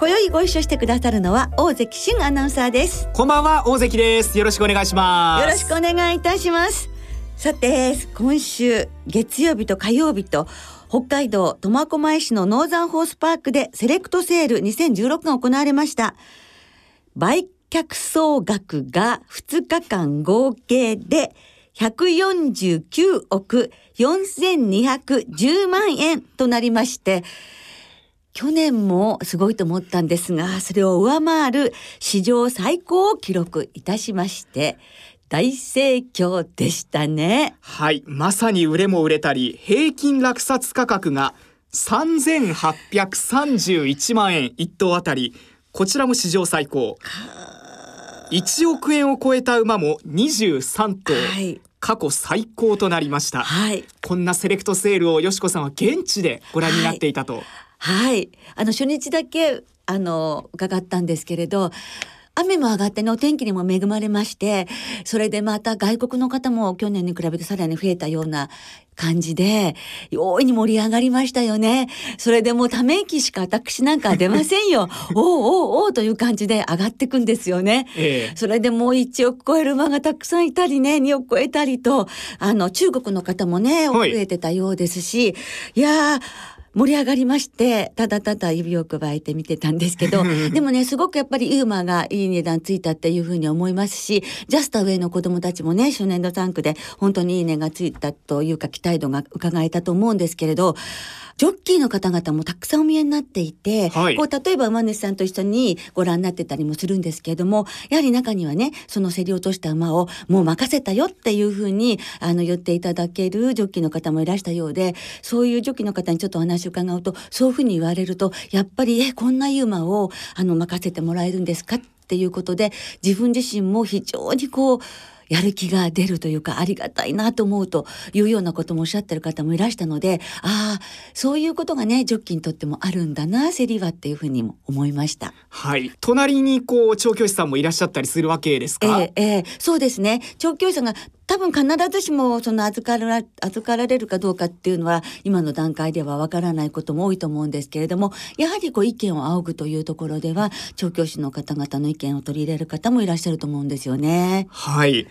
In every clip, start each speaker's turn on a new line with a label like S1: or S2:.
S1: 今宵ご一緒してくださるのは大関俊アナウンサーです。
S2: こんばんは大関です。よろしくお願いします。
S1: よろしくお願いいたします。さて今週月曜日と火曜日と北海道苫小牧市のノーザンホースパークでセレクトセール2016が行われました。売客総額が2日間合計で149億4210万円となりまして、去年もすごいと思ったんですが、それを上回る史上最高を記録いたしまして、大盛況でしたね。
S2: はい、まさに売れも売れたり、平均落札価格が3831万円一頭あたり、こちらも史上最高。1億円を超えた馬も23頭、はい、過去最高となりました、はい、こんなセレクトセールをよしこさんは現地でご覧になっていたと、
S1: はい、はい、あの初日だけあの伺ったんですけれど雨も上がってね、お天気にも恵まれまして、それでまた外国の方も去年に比べてさらに増えたような感じで、大いに盛り上がりましたよね。それでもうため息しか私なんか出ませんよ。おおおおという感じで上がってくんですよね。ええ、それでもう1億超える馬がたくさんいたりね、2億超えたりと、あの、中国の方もね、増えてたようですし、いやー、盛り上がりましてただただ指をくわえて見てたんですけど でもねすごくやっぱりウーマーがいい値段ついたっていうふうに思いますしジャスタ上の子供たちもね初年度タンクで本当にいい値がついたというか期待度が伺えたと思うんですけれどジョッキーの方々もたくさんお見えになっていて、はい、こう例えば馬主さんと一緒にご覧になってたりもするんですけれどもやはり中にはねその競り落とした馬をもう任せたよっていうふうにあの言っていただけるジョッキーの方もいらしたようでそういうジョッキーの方にちょっとお話を伺うとそういうふうに言われるとやっぱりえこんないい馬をあの任せてもらえるんですかっていうことで自分自身も非常にこうやる気が出るというかありがたいなと思うというようなこともおっしゃってる方もいらしたのでああそういうことがねジョッキーにとってもあるんだなセリはっていうふうにも思いました。
S2: はい。隣にこう調教師さんもいらっしゃったりするわけですか？
S1: えー、えー、そうですね。調教師さんが多分必ずしもその預から預かられるかどうかっていうのは今の段階ではわからないことも多いと思うんですけれどもやはりこう意見を仰ぐというところでは調教師の方々の意見を取り入れる方もいらっしゃると思うんですよね。
S2: はい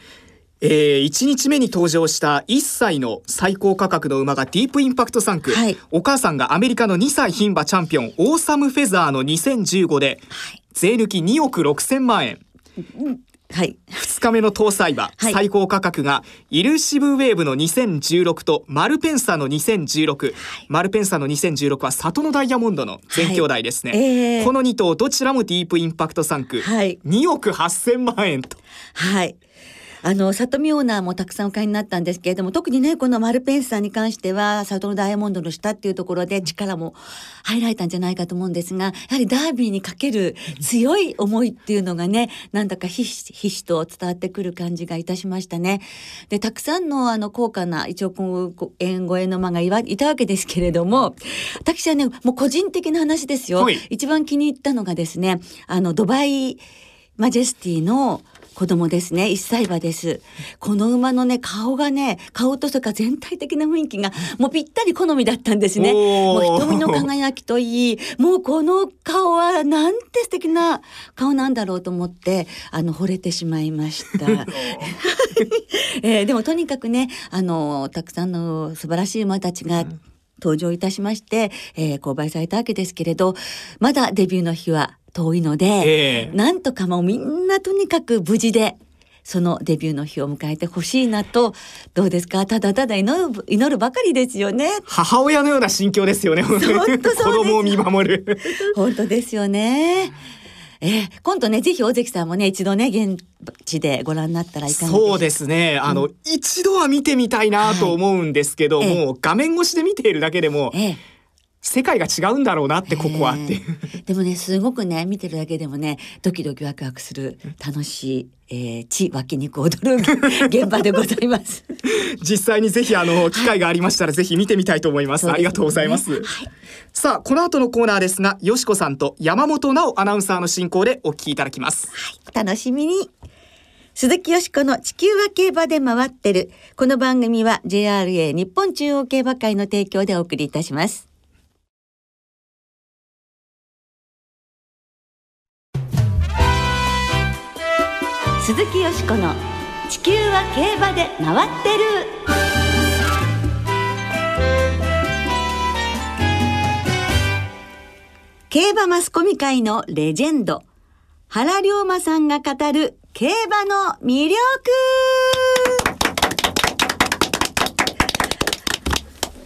S2: えー、1日目に登場した1歳の最高価格の馬がディープインパクト3区、はい、お母さんがアメリカの2歳牝馬チャンピオンオーサムフェザーの2015で、はい、税抜き2億6千万円。
S1: はい。
S2: 2日目の搭載馬、はい、最高価格が、イルシブウェーブの2016と、マルペンサーの2016。はい、マルペンサーの2016は、里のダイヤモンドの全兄弟ですね。はいえー、この2頭、どちらもディープインパクト3区。はい、2億8000万円と。
S1: はい。あの里見オーナーもたくさんお買いになったんですけれども特にねこのマルペンサーに関しては里のダイヤモンドの下っていうところで力も入られたんじゃないかと思うんですがやはりダービーにかける強い思いっていうのがねなんだかひしひしと伝わってくる感じがいたしましたね。でたくさんのあの高価な1億円超えの間がいたわけですけれども私はねもう個人的な話ですよ。一番気に入ったのがですねあのドバイマジェスティの子供ですね。1歳馬です。この馬のね顔がね顔とそれから全体的な雰囲気がもうぴったり好みだったんですね。もう瞳の輝きといいもうこの顔はなんて素敵な顔なんだろうと思ってあの惚れてしまいました、えー、でもとにかくねあのたくさんの素晴らしい馬たちが、登場いたしまして、えー、購買されたわけですけれどまだデビューの日は遠いので、えー、なんとかもうみんなとにかく無事でそのデビューの日を迎えてほしいなとどうですか？ただただ祈る祈るばかりですよね。
S2: 母親のような心境ですよね本当子供を見守る。
S1: 本当ですよねえー、今度ねぜひ大関さんもね一度ね現地でご覧になったらいかが
S2: そうですね。あの、うん、一度は見てみたいなと思うんですけど、はい、もう画面越しで見ているだけでも、えー世界が違うんだろうなってここはっていう。
S1: でもねすごくね見てるだけでもねドキドキワクワクする楽しい、えー、血湧き肉踊る 現場でございます。
S2: 実際にぜひあの機会がありましたら、はい、ぜひ見てみたいと思います。すね、ありがとうございます。はい、さあこの後のコーナーですが、よしこさんと山本直アナウンサーの進行でお聞きいただきます。
S1: はい、お楽しみに。鈴木よしこの地球は競馬で回ってる。この番組は JRA 日本中央競馬会の提供でお送りいたします。鈴木よしこの地球は競馬で回ってる。競馬マスコミ界のレジェンド、原龍馬さんが語る競馬の魅力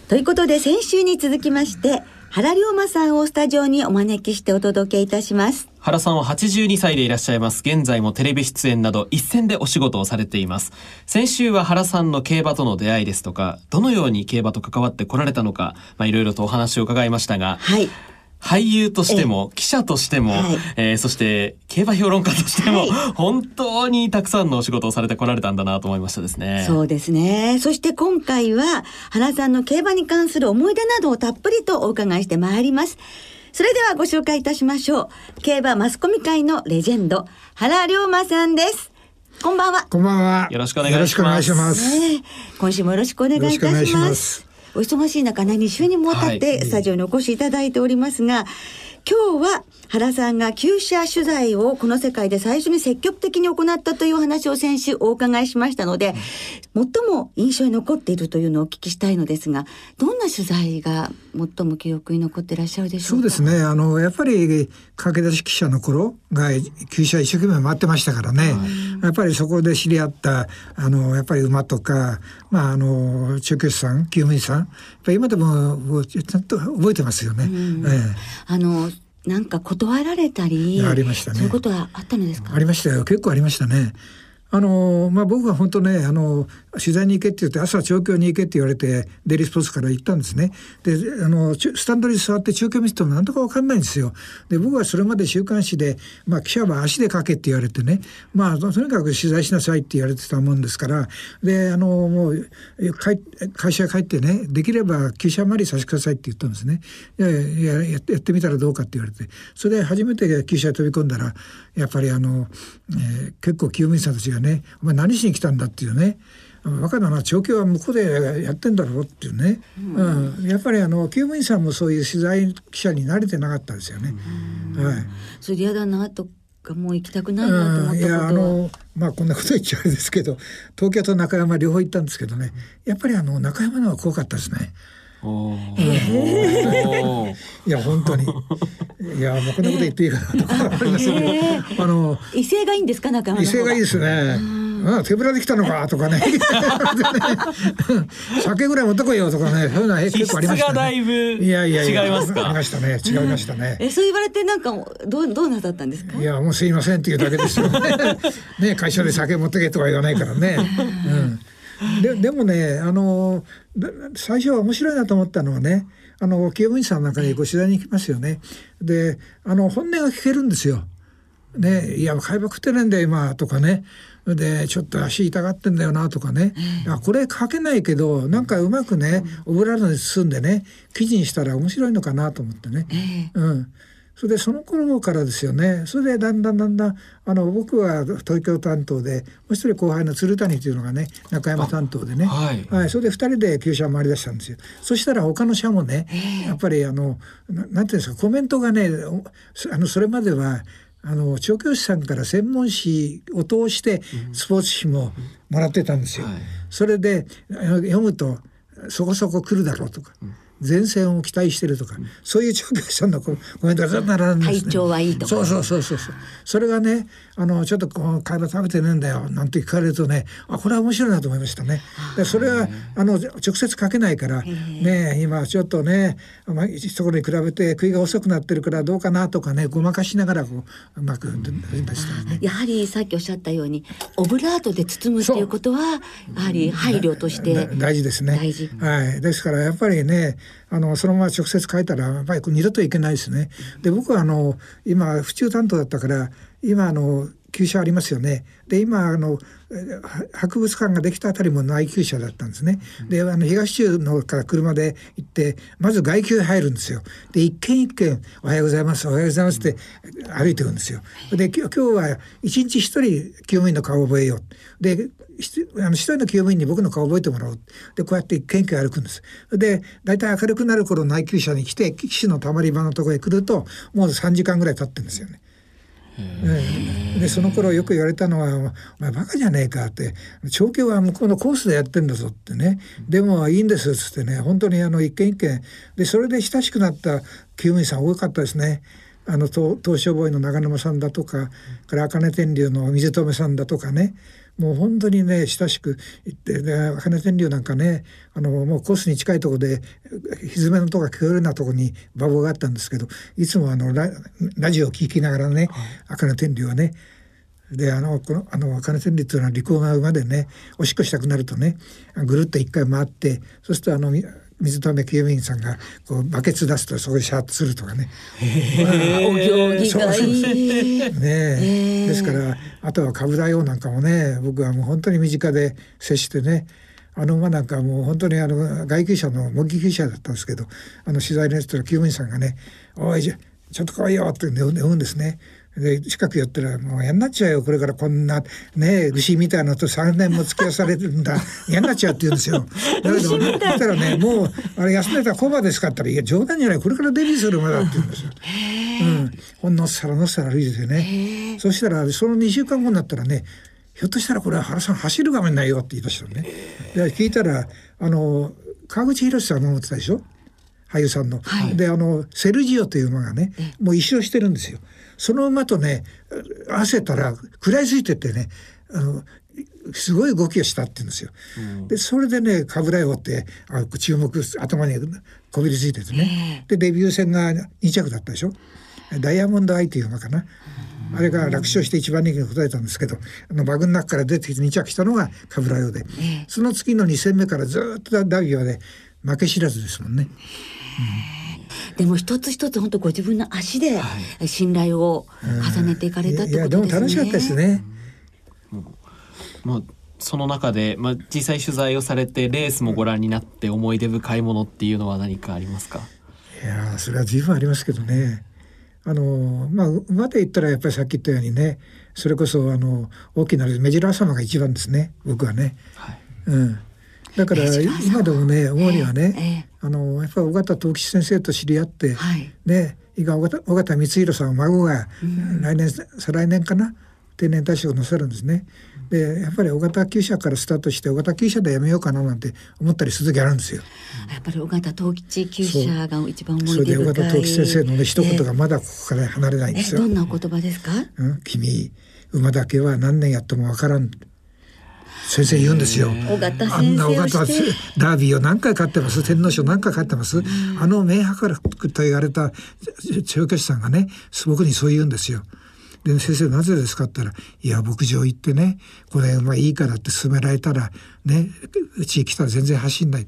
S1: ということで先週に続きまして原龍馬さんをスタジオにお招きしてお届けいたします
S3: 原さんは82歳でいらっしゃいます現在もテレビ出演など一線でお仕事をされています先週は原さんの競馬との出会いですとかどのように競馬と関わってこられたのかまあいろいろとお話を伺いましたが、
S1: はい、
S3: 俳優としても、記者としても、はい、えー、そして競馬評論家としても、はい、本当にたくさんのお仕事をされてこられたんだなと思いましたですね。
S1: そうですね。そして今回は原さんの競馬に関する思い出などをたっぷりとお伺いしてまいります。それではご紹介いたしましょう。競馬マスコミ界のレジェンド、原龍馬さんです。こんばんは。
S4: こんばんは。
S3: よろしくお願いします。ます。
S1: ね、今週もよろしくお願いいたします。お忙しい中ね、2週にもわたってスタジオにお越しいただいておりますが、今日は原さんが旧車取材をこの世界で最初に積極的に行ったという話を先週お伺いしましたので、最も印象に残っているというのをお聞きしたいのですが、どんな取材が最も記憶に残っていらっしゃるでしょう
S4: そうですね。あの、やっぱり駆け出し記者の頃が旧車一生懸命回ってましたからね。やっぱりそこで知り合った、あの、やっぱり馬とか、まあ、あの、中継さん、救務員さん、やっぱり今でもちゃんと覚えてますよね。ええ、
S1: あのなんか断られたり
S4: ありましたね。
S1: そういうことはあったのですか？
S4: ありましたよ。結構ありましたねあのまあ、僕は本当ねあの取材に行けって言って朝調教に行けって言われてデリースポーツから行ったんですね。であのスタンドに座って中継見てても何とか分かんないんですよ。で僕はそれまで週刊誌で、まあ、記者は足で書けって言われてね。まあとにかく取材しなさいって言われてたもんですから。であのもう会社帰ってねできれば記者周りさせてくださいって言ったんですね。いやいややってみたらどうかって言われて。それで初めて記者飛び込んだらやっぱりあの、えー、結構清水さんたちがね「お前何しに来たんだ」っていうね。バカだな調教は向こうでやってんだろうっていうね、うん、うん、やっぱりあの清水さんもそういう取材記者に慣れてなかったですよね。はい、
S1: それ嫌だなとかもう行きたくないなと思ったこと。は、いや
S4: あのまあこんなこと言っちゃあれですけど東京と中山両方行ったんですけどね。やっぱりあの中山の方が怖かったですね。いや本当に。いやもうこんなこと言っていいかなとか。ありますけど、あの
S1: 威勢がいいんですか中
S4: 威勢がいいですね。あ手ぶらで来たのかとかね。酒ぐらい持ってこいよとかね。そういうのは結構ありました、
S3: ね、だいぶいやいや違いますか？
S4: ありましたね。違いましたね、
S1: えそう言われてなんかどうどうなさったんですか？
S4: いやもうすいませんっていうだけですよね。ね会社で酒持ってけとは言わないからね、うんででもねあの最初は面白いなと思ったのはねあの清文さんなんかにご取材に行きますよね。であの本音が聞けるんですよ。ね、いや海馬食ってないんだよ今とかねでちょっと足痛がってんだよなとかね、えー、これ書けないけどなんかうまくねオブラートに包んでね記事にしたら面白いのかなと思ってね。えー、うんそれでその頃からですよね。それでだんだんだんだんあの僕は東京担当でもう一人後輩の鶴谷というのがね中山担当でね、はい、はい、それで2人で旧車回り出したんですよ。そしたら他の社もねやっぱりあのななんていうんですかコメントがねあのそれまではあの調教師さんから専門誌を通してスポーツ紙ももらってたんですよ。それで読むとそこそこ来るだろうとか、前線を期待してるとか、うん、そういう調教師さんのコメントがずっと並んで、
S1: ね、体調はいいと
S4: そうそうそうそう。それがねあのちょっとこう会話食べてねえんだよなんて聞かれるとねあこれは面白いなと思いましたね。でそれはあの直接書けないからね今ちょっとねまあそこに比べて食いが遅くなってるからどうかなとかねごまかしながらこううまく出した
S1: ね。やはりさっきおっしゃったようにオブラートで包むっていうことはやはり配慮として
S4: 大事ですね。
S1: 大事。
S4: はい。ですからやっぱりねあのそのまま直接書いたらやっぱり二度といけないですね。で僕はあの今府中担当だったから今あの厩舎ありますよね。で今あの博物館ができたあたりも内厩舎だったんですね。であの東中のから車で行ってまず外厩入るんですよ。で一軒一軒「おはようございますおはようございます」って歩いてるんですよ。で今日は一日一人厩務員の顔を覚えよう。であの一人の厩務員に僕の顔を覚えてもらおう。でこうやって一軒一軒歩くんです。で大体明るくなる頃内厩舎に来て機種のたまり場のところへ来るともう3時間ぐらい経ってるんですよね。でその頃よく言われたのは「お前バカじゃねえか」って「調教は向こうのコースでやってんだぞ」ってね「でもいいんです」っつってね本当にあの一軒一軒でそれで親しくなった厩務員さん多かったですね。あの東証ボーイの長沼さんだとかから茜天竜の水留さんだとかねもう本当にね親しく言ってで茜天竜なんかねあのもうコースに近いところで蹄の音が聞こえるようなところに馬房があったんですけどいつもあのララジオを聴きながらね茜天竜はねであのこのあの茜天竜っていうのは利口な馬でねおしっこしたくなるとねぐるっと一回回ってそうするとあの水溜め警備員さんがこうバケツ出すとそこでシャーッとするとかね。
S1: お行儀がいい。
S4: ねですからあとは株大王なんかもね僕はもう本当に身近で接してねあの馬なんかもう本当にあの外厩舎の模擬厩舎だったんですけどあの取材のやつと厩務員さんがね「おいちょっと来いよ」って寝うんですね。で近く寄ったらもう嫌になっちゃうよこれからこんなね牛みたいなのと3年も付き合わされるんだ 嫌になっちゃうって言うんですよ。だけど言ったらねもうあれ休んでたコバですかったら「いや冗談じゃないこれからデビューする馬だ」って言うんですよ。うん、ほんのっさらのっさら歩いててねそしたらその2週間後になったらねひょっとしたらこれは原さん走る画面ないよって言い出したのね。で聞いたらあの川口博さん守ってたでしょ俳優さんの。はい、であのセルジオという馬がねもう一生してるんですよ。その馬とね合わせたら食らいついてってねあのすごい動きをしたって言うんですよ。うん、でそれでねかぶらいをってあ注目頭にこびりついててね。でデビュー戦が2着だったでしょ。ダイヤモンドアイという馬かな。あれが楽勝して一番人気に答えたんですけどあのバグの中から出てきて2着したのがカブラヨで、その次の2戦目からずっとダビアで負け知らずですもんね。
S1: うん でも一つ一つ本当ご自分の足で信頼を重ねていかれたってことですね。でも
S4: 楽しかったですね。
S3: まあその中で、まあ、実際取材をされてレースもご覧になって思い出深いものっていうのは何かありますか？
S4: いやそれは随分ありますけどね。あのまあ馬で言ったらやっぱりさっき言ったようにねそれこそあの大きな目白朝様が一番ですね僕はね。はい、うんだから今でもね思うにはね、えー、あのやっぱり尾形藤吉先生と知り合って、はい、ね今尾形尾形光弘さん孫が来年、再来年かな定年退職なさるんですね。でやっぱり尾形厩舎からスタートして尾形厩舎でやめようかななんて思ったりする時あるんですよ。
S1: やっぱり尾形藤吉厩舎が一番思い
S4: 出深いそれで尾形藤吉先生のね一言がまだここから離れないんですよ。
S1: どんなお言葉ですか？
S4: うん、君馬だけは何年やってもわからん。先生言うんですよ。あんな尾形ダービーを何回勝ってます？天皇賞何回勝ってます、あの名博と言われた長家さんがね僕にそう言うんですよ。で先生なぜですかって言ったら「いや牧場行ってねこれ馬いいからって勧められたらねうち来たら全然走んない」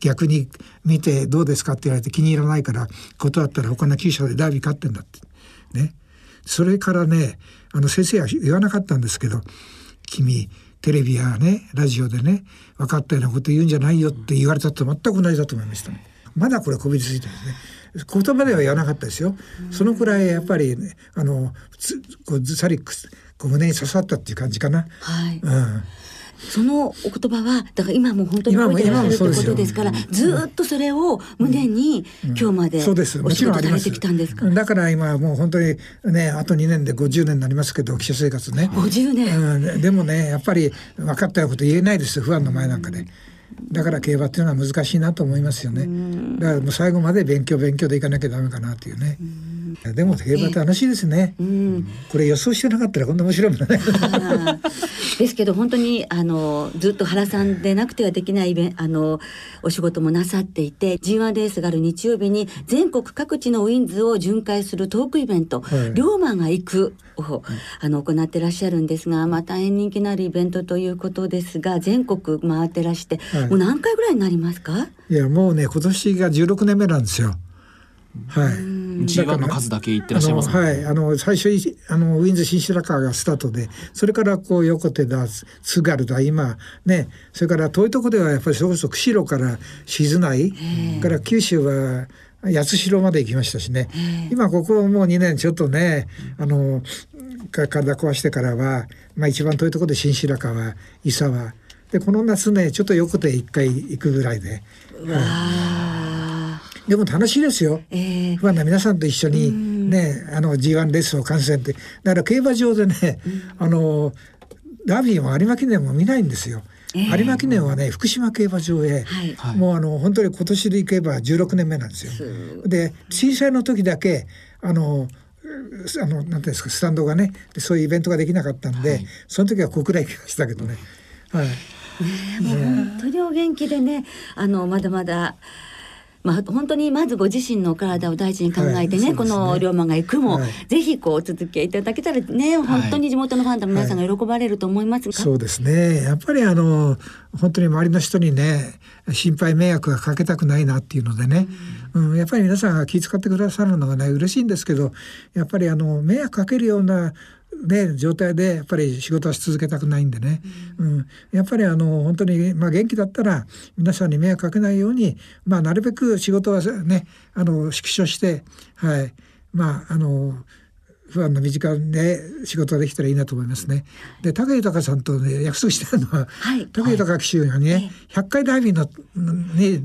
S4: 逆に見てどうですかって言われて気に入らないから断ったら他の厩舎でダービー勝ってんだって。ね。それからねあの先生は言わなかったんですけど「君テレビやねラジオでね分かったようなこと言うんじゃないよって言われたと全く同じだと思いましたね。まだこれこびりついてますね。言葉では言わなかったですよ。そのくらいやっぱり、ね、あのこうずさりこう胸に刺さったっていう感じかな。
S1: はい。うん。そのお言葉はだから今も本当に覚えてらっしゃるってことですからずっとそれを胸に今日までお仕事されてきたんですか、
S4: だから今もう本当にねあと2年で50年になりますけど記者生活ね。
S1: 50年、
S4: うん、でもねやっぱり分かったようなこと言えないです不安の前なんかで、だから競馬っていうのは難しいなと思いますよね。だからもう最後まで勉強勉強でいかなきゃダメかなっていうね。うでも競馬楽しいですね、うん、これ予想してなかったらこんな面白いもんね
S1: ですけど本当にあのずっと原さんでなくてはできないあのお仕事もなさっていて G1 レースがある日曜日に全国各地のウィンズを巡回するトークイベント「はい、龍馬が行くを」あの行ってらっしゃるんですが、まあ、大変人気のあるイベントということですが全国回ってらして、はい、もう何回ぐらいになりますか？
S4: いやもうね今年が16年目なんですよ。はい。
S3: G1 の数だけ言ってらっしゃいます、
S4: ね、はい、あの最初あのウィンズ新白川がスタートで、それからこう横手だ、津軽だ今ね、それから遠いところではやっぱりそれこそ釧路から静内から九州は八代まで行きましたしね。今ここもう2年ちょっとね、あの体壊してからは、まあ一番遠いところで新白川、伊沢でこの夏ねちょっと横手一回行くぐらいで。でも楽しいですよ、えー、不安な皆さんと一緒にね、あの G1 レースを観戦ってだから競馬場でね、あのダービーも有馬記念も見ないんですよ。有馬記念はね福島競馬場へ、はい、もうあの本当に今年で行けば16年目なんですよ。で震災の時だけあのあのなんていうんですかスタンドがねそういうイベントができなかったんで、はい、その時は小倉行きましたけどね。はい。ね
S1: もう本当にお元気でねあのまだまだ。まあ、本当にまずご自身の体を大事に考えてねはいね、この龍馬が行くも、はい、ぜひこうお続けいただけたらね本当に地元のファンの皆さんが喜ばれると思います、
S4: はい、そうですね。やっぱりあの本当に周りの人にね心配迷惑はかけたくないなっていうのでね、うん、うん、やっぱり皆さんが気遣ってくださるのがね嬉しいんですけどやっぱりあの迷惑かけるようなね、状態でやっぱり仕事はし続けたくないんでね、うん、うん、やっぱりあの本当に、まあ、元気だったら皆さんに迷惑かけないように、まあ、なるべく仕事はねあの縮小して、はい。まああの不安の短いで仕事ができたらいいなと思いますね。で武豊さんとね約束してるのは、はい、武豊騎手がね、はい、100回ダイビングのね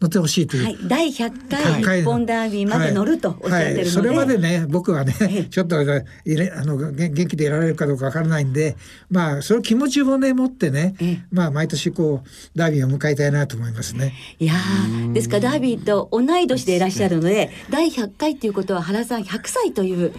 S4: 乗ってほしいという、はい、
S1: 第100回日本ダービーまで乗るとおっしゃってるので、はい。はい、
S4: それまでね僕はねちょっとあの元気でいられるかどうかわからないんでまあその気持ちをね持ってねまあ毎年こうダービーを迎えたいなと思いますね。
S1: いやですからダービーと同い年でいらっしゃるので第100回っていうことは原さん100歳というこ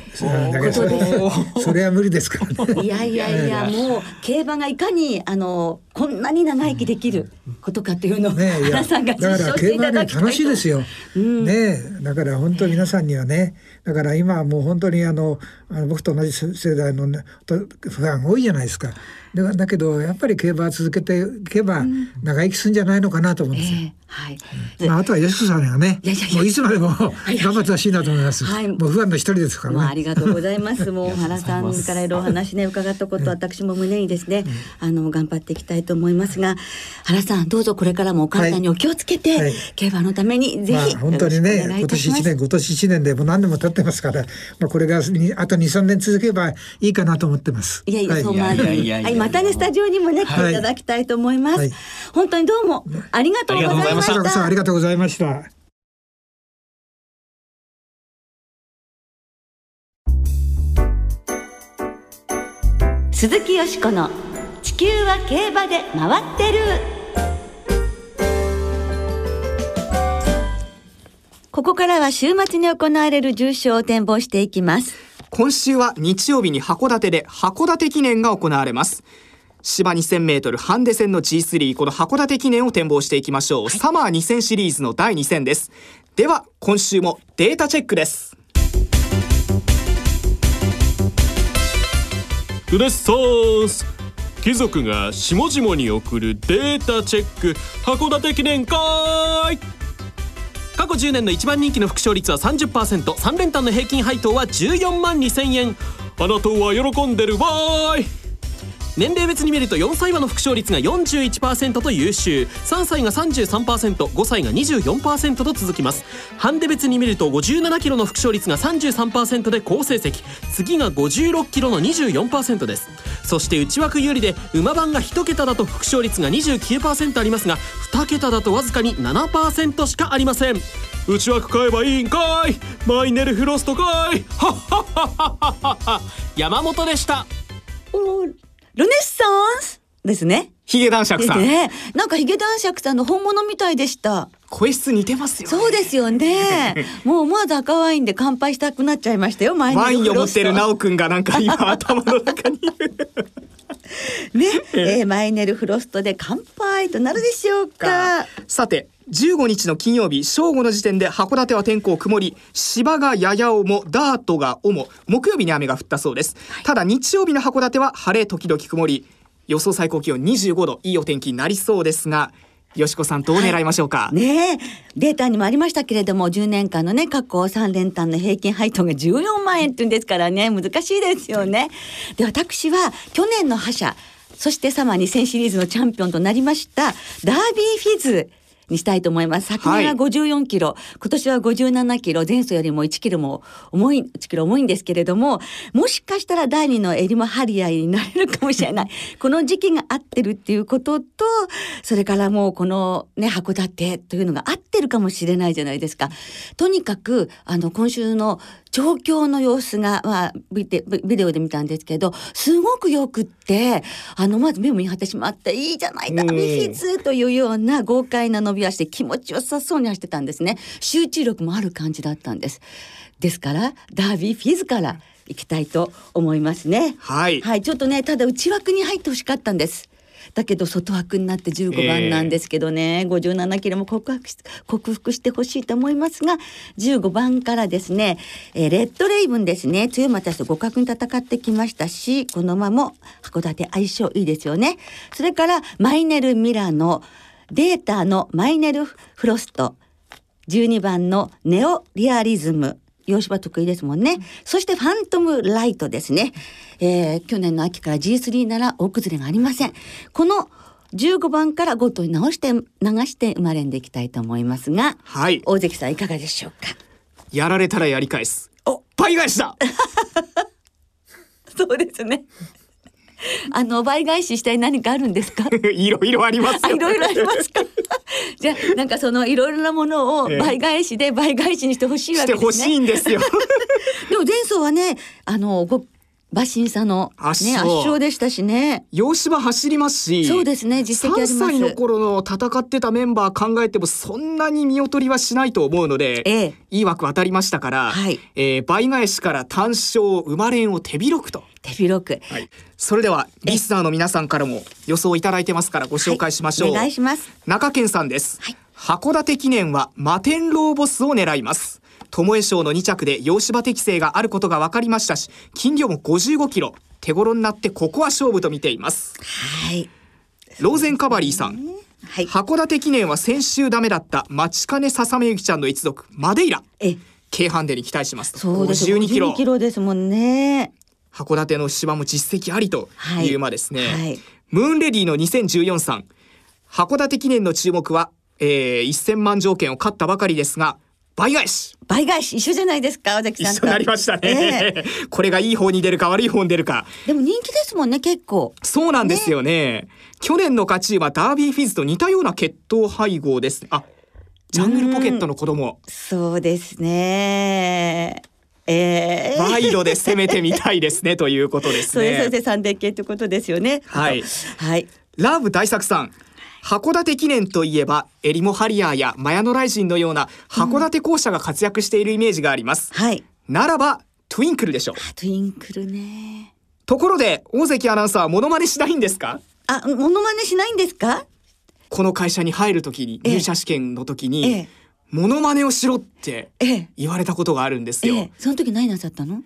S1: とです。
S4: それは無理ですからね。
S1: いやいやいやもう競馬がいかにあのこんなに長生きできることかっていうのを、ね、原さんが実証していただきたいと、
S4: 楽しいですよ、うん、ねだから本当皆さんにはねだから今はもう本当にあのあの僕と同じ世代の、ね、ファン多いじゃないですか。だだけどやっぱり競馬続けていけば長生きするんじゃないのかなと思うんですよ。えーはい。まああとは吉子さんがね、いやいやいやもういつまでも頑張ってほしいなと思います。はい。もう不安の一人ですからね。
S1: ありがとうございます。もう原さんからいろいろ話ね伺ったこと、私も胸にですね、あの頑張っていきたいと思いますが、原さんどうぞこれからもお体にお気をつけて、はい、競馬のためにぜひ、
S4: まあ、本当にね今年一年今年一年でもう何年も経ってますから、まあこれがあと二三年続けばいいかなと思ってます。
S1: いやいや、はい、そうまずはいまたねスタジオにもね来ていただきたいと思います。本当にどうもありがとうございました。
S4: ありがとうございました。
S1: 鈴木よしこの地球は競馬で回ってる。ここからは週末に行われる重賞を展望していきます。
S2: 今週は日曜日に函館で函館記念が行われます芝2000メートルハンデ戦の G3 この函館記念を展望していきましょう、はい、サマー2000シリーズの第2戦です。では今週もデータチェックです。
S5: うでっさーす貴族が下々に送るデータチェック。函館記念会。過去10年の一番人気の副賞率は 30%3 連単の平均配当は14万2000円。あなたは喜んでるわーい年齢別に見ると4歳馬の副賞率が41%と優秀。3歳が 33%5 歳が24%と続きます。ハンデ別に見ると57キロの副賞率が33%で好成績。次が56キロの24%です。そして内枠有利で馬番が1桁だと副賞率が29%ありますが2桁だとわずかに7%しかありません。内枠買えばいいんかい。マイネルフロストかい。はっはっはっはっは山本でした。
S1: ルネッサンスですね。
S2: ヒゲ男爵さん。
S1: ね、なんかヒゲ男爵さんの本物みたいでした。
S2: 声質似てますよ、
S1: ね、そうですよね。もう思わず赤ワインで乾杯したくなっちゃいましたよ。
S2: ワインを持ってる直くんがなんか今頭の中に
S1: ね、えー、マイネルフロストで乾杯となるでしょうか。
S2: さて。15日の金曜日正午の時点で函館は天候曇り芝がやや重ダートが重木曜日に雨が降ったそうです、はい、ただ日曜日の函館は晴れ時々曇り予想最高気温25度いいお天気になりそうですがよしこさんどう狙いましょうか、は
S1: い、ねデータにもありましたけれども10年間のね過去3連単の平均配当が14万円っていうんですからね。難しいですよね。で私は去年の覇者そしてサマー2000シリーズのチャンピオンとなりましたダービーフィズ。にしたいと思います。昨年は54キロ、はい、今年は57キロ、前走よりも1キロも重い、1キロ重いんですけれども、もしかしたら第2のエリマハリアイになれるかもしれない。この時期が合ってるっていうことと、それからもうこのね、函館というのが合ってるかもしれないじゃないですか。とにかく、あの、今週の状況の様子が、まあ、ビデビデオで見たんですけど、すごくよくって、あの、まず目を見張ってしまって、いいじゃない、ダビフィズというような豪快な伸び足で気持ちよさそうに走ってたんですね。集中力もある感じだったんです。ですから、ダービーフィズから行きたいと思いますね。
S2: はい。
S1: はい、ちょっとね、ただ内枠に入ってほしかったんです。だけど外枠になって15番なんですけどね、えー、57キロも克服し克服してほしいと思いますが15番からですね、えー、レッドレイブンですね。強松と互角に戦ってきましたしこの馬も函館相性いいですよね。それからマイネル・ミラノデータのマイネル・フロスト。12番のネオリアリズム洋芝得意ですもんね。そしてファントムライトですね。えー、去年の秋から G3 なら大崩れがありません。この15番から5頭に直して流して生まれんでいきたいと思いますが、
S2: はい、
S1: 大関さんいかがでしょうか？
S2: やられたらやり返す。お、倍返しだ。
S1: そうですね。あの倍返ししたい何かあるんですか？
S2: いろいろあります、
S1: ね、いろいろありますか？じゃあなんかそのいろいろなものを倍返しで倍返しにしてほしいわけですね。
S2: してほしいんですよ。
S1: でも前走はねあのご馬審査の、ね、圧勝でしたしね。
S2: 洋芝走りますし。
S1: そうですね、実績あります。3
S2: 歳の頃の戦ってたメンバー考えてもそんなに見劣りはしないと思うので、ええ、いい枠当たりましたから、はい、えー、倍返しから単勝生まれんを手広くと。
S1: 手広く。
S2: はい。それではリスナーの皆さんからも予想いただいてますからご紹介しましょう。
S1: はい、お願いします。
S2: 中堅さんです。はい。函館記念は摩天楼ボスを狙います。巴賞の2着で洋芝適性があることが分かりましたし金魚も55キロ。手頃になってここは勝負と見ています。
S1: はい。
S2: ローゼンカバリーさん、はい、函館記念は先週ダメだった待ちかねささめゆきちゃんの一族マデイラ。え京阪でに期待します
S1: そうです。52キロ。キロですもんね。
S2: 函館の芝も実績ありとい。う馬ですね、はい。はい、ムーンレディの2014さん。函館記念の注目は、えー、1000万条件を勝ったばかりですが倍返し。
S1: 倍返し。一緒じゃないですか尾崎さん
S2: 一緒になりましたね、えー、これがいい方に出るか悪い方に出るか。
S1: でも人気ですもんね結構。
S2: そうなんですよね、ね、去年の勝ち馬ダービーフィズと似たような血統配合です。あジャングルポケットの子供。
S1: そうですね。え
S2: ー、ワイドで攻めてみたいですね ということですね。
S1: それそれ三連系ということですよね。
S2: はい。はい。ラブ大作さん。函館記念といえばエリモハリアーやマヤノライジンのような函館校舎が活躍しているイメージがあります、
S1: うん、はい。
S2: ならばトゥインクルでしょう。
S1: トゥインクルね。
S2: ところで大関アナウンサーモノマネしないんですか？
S1: あモノマネしないんですか？
S2: この会社に入るときに入社試験の時に、ええ、モノマネをしろって言われたことがあるんですよ、え、
S1: その時何なさったの？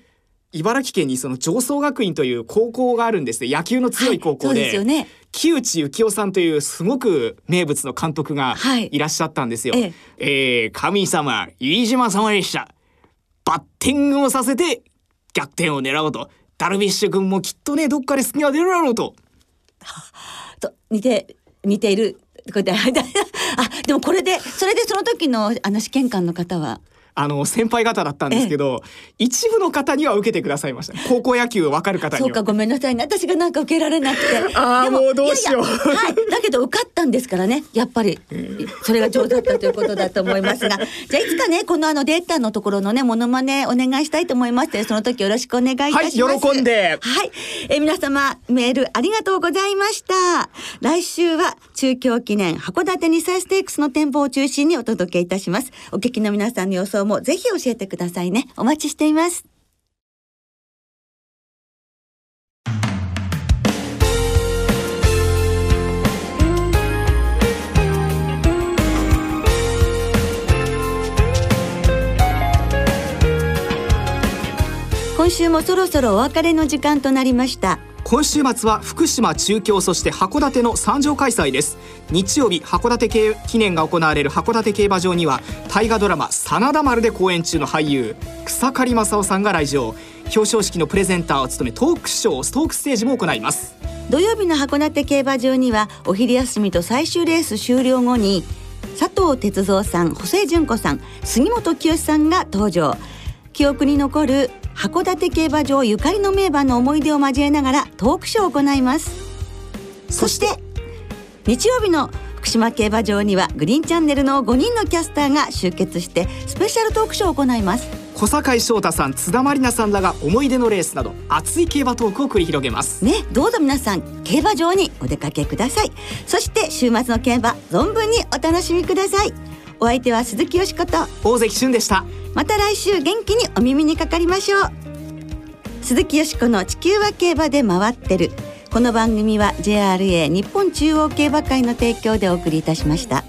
S2: 茨城県にその上層学院という高校があるんです野球の強い高校で。はいでね、木内幸雄さんというすごく名物の監督がいらっしゃったんですよ。はい、ええー、神様飯島様でした。バッティングをさせて逆転を狙おうと。ダルビッシュ君もきっとねどっかで隙が出るだろうと。
S1: と似て似ている あでもこれでそれでその時のあの試験官の方は
S2: あの先輩方だったんですけど、一部の方には受けてくださいました。高校野球わかる方
S1: にそうかごめんなさいね私がなんか受けられなくて。
S2: ああもうどうしよう。
S1: はいだけど受かったんですからね。やっぱりそれが上手だったということだと思いますが。じゃあいつかねこのあのデータのところのねモノマネお願いしたいと思います。その時よろしくお願いいたします、
S2: はい、喜んで。
S1: はい、え皆様メールありがとうございました。来週は中京記念函館2歳ステークスの展望を中心にお届けいたします。お聞きの皆さんの予想況もぜひ教えてくださいね。お待ちしています。今週もそろそろお別れの時間となりました。
S2: 今週末は福島中京そして函館の三条開催です。日曜日函館記念が行われる函館競馬場には大河ドラマ真田丸で公演中の俳優草刈正雄さんが来場。表彰式のプレゼンターを務めトークショーストークステージも行います。
S1: 土曜日の函館競馬場にはお昼休みと最終レース終了後に佐藤哲三さん、補正純子さん、杉本清さんが登場。記憶に残る函館競馬場ゆかりの名馬の思い出を交えながらトークショーを行います。そして日曜日の福島競馬場にはグリーンチャンネルの5人のキャスターが集結してスペシャルトークショーを行います。
S2: 小坂井翔太さん津田まりなさんらが思い出のレースなど熱い競馬トークを繰り広げます。
S1: ねどうぞ皆さん競馬場にお出かけください。そして週末の競馬存分にお楽しみくださいお相手は鈴木よしこと
S2: 大関俊でした。
S1: また来週元気にお耳にかかりましょう。鈴木よしこの地球は競馬で回ってる。この番組は JRA 日本中央競馬会の提供でお送りいたしました。